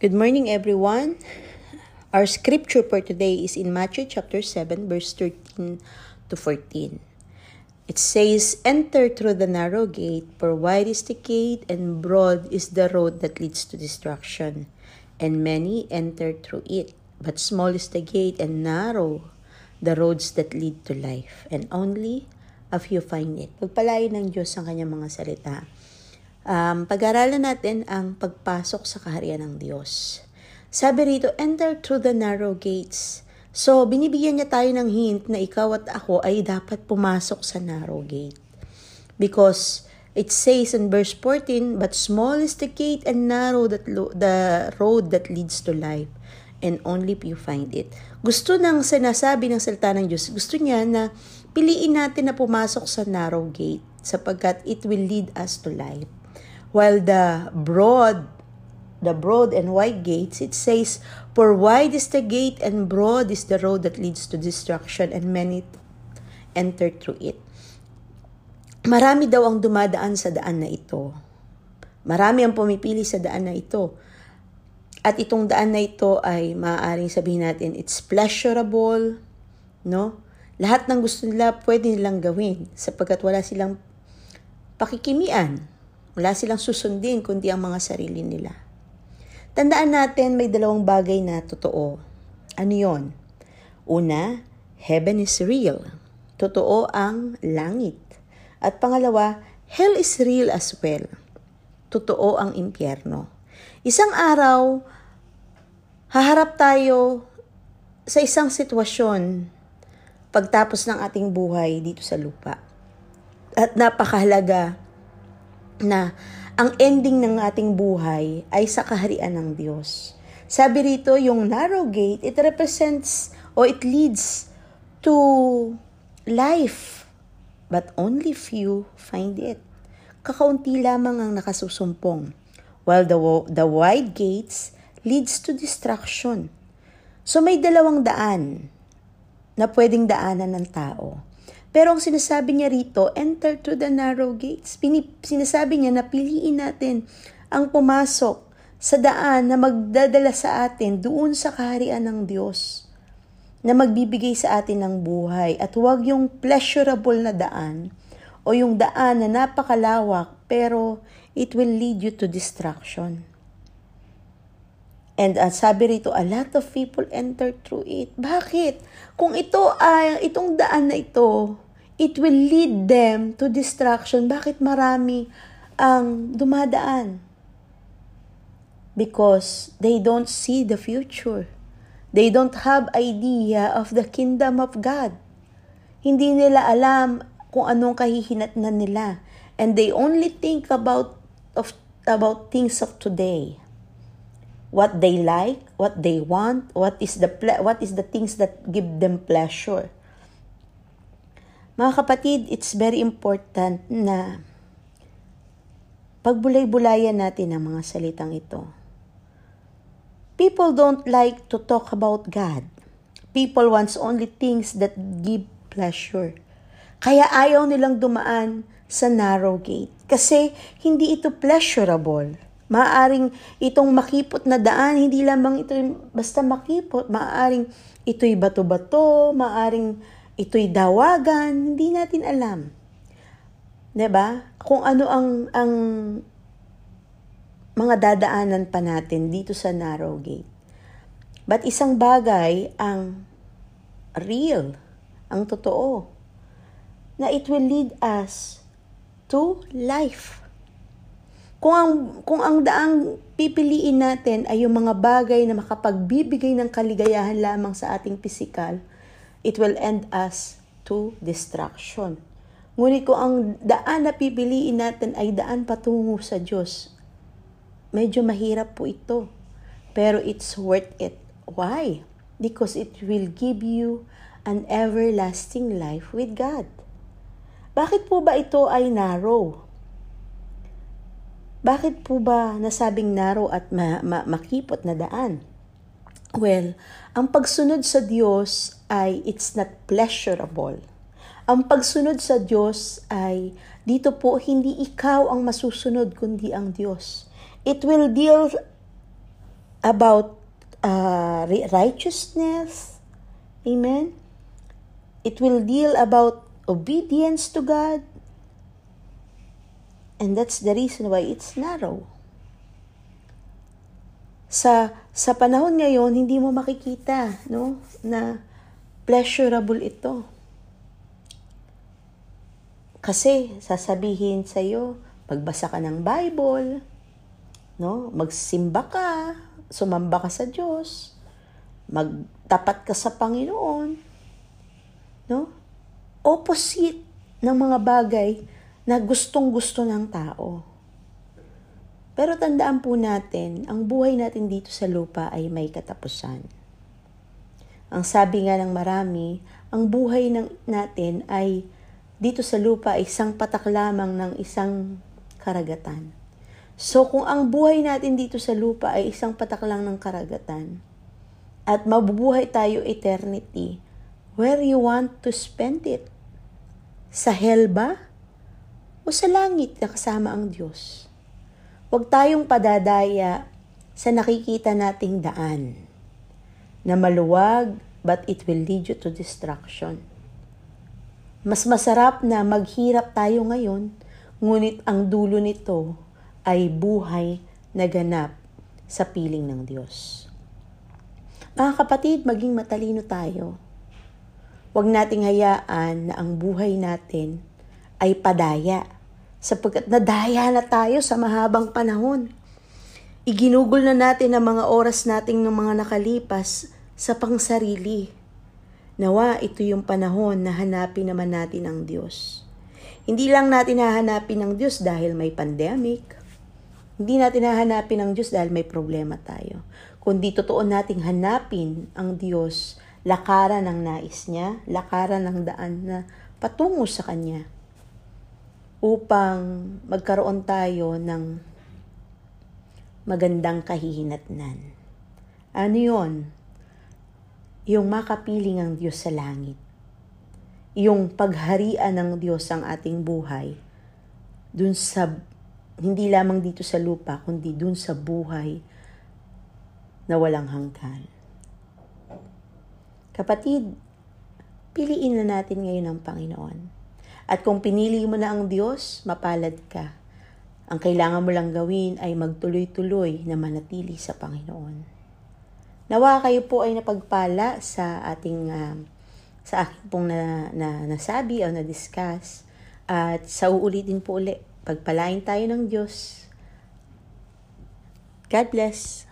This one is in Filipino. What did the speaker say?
Good morning, everyone. Our scripture for today is in Matthew chapter 7, verse 13 to 14. It says, Enter through the narrow gate, for wide is the gate, and broad is the road that leads to destruction, and many enter through it. But small is the gate, and narrow the roads that lead to life, and only a few find it. Pagpalain ng Diyos ang kanyang mga salita um, pag-aralan natin ang pagpasok sa kaharian ng Diyos. Sabi rito, enter through the narrow gates. So, binibigyan niya tayo ng hint na ikaw at ako ay dapat pumasok sa narrow gate. Because it says in verse 14, But small is the gate and narrow that lo- the road that leads to life, and only few find it. Gusto nang sinasabi ng salita ng Diyos, gusto niya na piliin natin na pumasok sa narrow gate sapagkat it will lead us to life. While the broad, the broad and wide gates, it says, For wide is the gate and broad is the road that leads to destruction and many enter through it. Marami daw ang dumadaan sa daan na ito. Marami ang pumipili sa daan na ito. At itong daan na ito ay maaaring sabihin natin, it's pleasurable, no? Lahat ng gusto nila pwede nilang gawin sapagkat wala silang pakikimian. Wala silang susundin kundi ang mga sarili nila. Tandaan natin may dalawang bagay na totoo. Ano yon? Una, heaven is real. Totoo ang langit. At pangalawa, hell is real as well. Totoo ang impyerno. Isang araw, haharap tayo sa isang sitwasyon pagtapos ng ating buhay dito sa lupa. At napakahalaga na ang ending ng ating buhay ay sa kaharian ng Diyos. Sabi rito, yung narrow gate, it represents or it leads to life. But only few find it. Kakaunti lamang ang nakasusumpong. While the, the wide gates leads to destruction. So may dalawang daan na pwedeng daanan ng tao. Pero ang sinasabi niya rito, enter through the narrow gates. Pinip, sinasabi niya na piliin natin ang pumasok sa daan na magdadala sa atin doon sa kaharian ng Diyos na magbibigay sa atin ng buhay at huwag yung pleasurable na daan o yung daan na napakalawak pero it will lead you to destruction. And uh, sabi rito, a lot of people enter through it. Bakit? Kung ito ay, itong daan na ito, it will lead them to destruction. Bakit marami ang dumadaan? Because they don't see the future. They don't have idea of the kingdom of God. Hindi nila alam kung anong kahihinatnan nila. And they only think about of about things of today what they like, what they want, what is the ple- what is the things that give them pleasure. Mga kapatid, it's very important na pagbulay-bulayan natin ang mga salitang ito. People don't like to talk about God. People wants only things that give pleasure. Kaya ayaw nilang dumaan sa narrow gate kasi hindi ito pleasurable Maaring itong makipot na daan, hindi lamang ito basta makipot. Maaring ito'y bato-bato, maaring ito'y dawagan, hindi natin alam. 'Di ba? Kung ano ang ang mga dadaanan pa natin dito sa narrow gate. But isang bagay ang real, ang totoo, na it will lead us to life. Kung ang, kung ang daang pipiliin natin ay yung mga bagay na makapagbibigay ng kaligayahan lamang sa ating pisikal, it will end us to destruction. Ngunit kung ang daan na pipiliin natin ay daan patungo sa Diyos, medyo mahirap po ito. Pero it's worth it. Why? Because it will give you an everlasting life with God. Bakit po ba ito ay narrow? Bakit po ba nasabing narrow at ma- ma- makipot na daan? Well, ang pagsunod sa Diyos ay it's not pleasurable. Ang pagsunod sa Diyos ay dito po hindi ikaw ang masusunod kundi ang Diyos. It will deal about uh, righteousness. Amen. It will deal about obedience to God. And that's the reason why it's narrow. Sa sa panahon ngayon, hindi mo makikita, no, na pleasurable ito. Kasi sasabihin sa iyo, pagbasa ka ng Bible, no, magsimba ka, sumamba ka sa Diyos, magtapat ka sa Panginoon, no? Opposite ng mga bagay na gustong-gusto ng tao. Pero tandaan po natin, ang buhay natin dito sa lupa ay may katapusan. Ang sabi nga ng marami, ang buhay ng, natin ay dito sa lupa ay isang patak lamang ng isang karagatan. So kung ang buhay natin dito sa lupa ay isang patak lang ng karagatan, at mabubuhay tayo eternity, where you want to spend it? Sa hell ba? O sa langit na kasama ang Diyos? Huwag tayong padadaya sa nakikita nating daan na maluwag but it will lead you to destruction. Mas masarap na maghirap tayo ngayon, ngunit ang dulo nito ay buhay na ganap sa piling ng Diyos. Mga kapatid, maging matalino tayo. Huwag nating hayaan na ang buhay natin ay padaya, sapagkat nadaya na tayo sa mahabang panahon. Iginugol na natin ang mga oras nating ng mga nakalipas sa pangsarili Nawa ito yung panahon na hanapin naman natin ang Diyos. Hindi lang natin hahanapin ang Diyos dahil may pandemic. Hindi natin hahanapin ang Diyos dahil may problema tayo. Kundi totoo nating hanapin ang Diyos, lakaran ng nais niya, lakaran ng daan na patungo sa Kanya. Upang magkaroon tayo ng magandang kahihinatnan. Ano yon? yung makapiling ang Diyos sa langit. Yung pagharian ng Diyos ang ating buhay dun sa hindi lamang dito sa lupa kundi dun sa buhay na walang hanggan. Kapatid, piliin na natin ngayon ang Panginoon. At kung pinili mo na ang Diyos, mapalad ka. Ang kailangan mo lang gawin ay magtuloy-tuloy na manatili sa Panginoon. Nawa kayo po ay napagpala sa ating uh, sa aking pong na, na, nasabi o na-discuss. At sa uulitin po ulit, pagpalain tayo ng Diyos. God bless.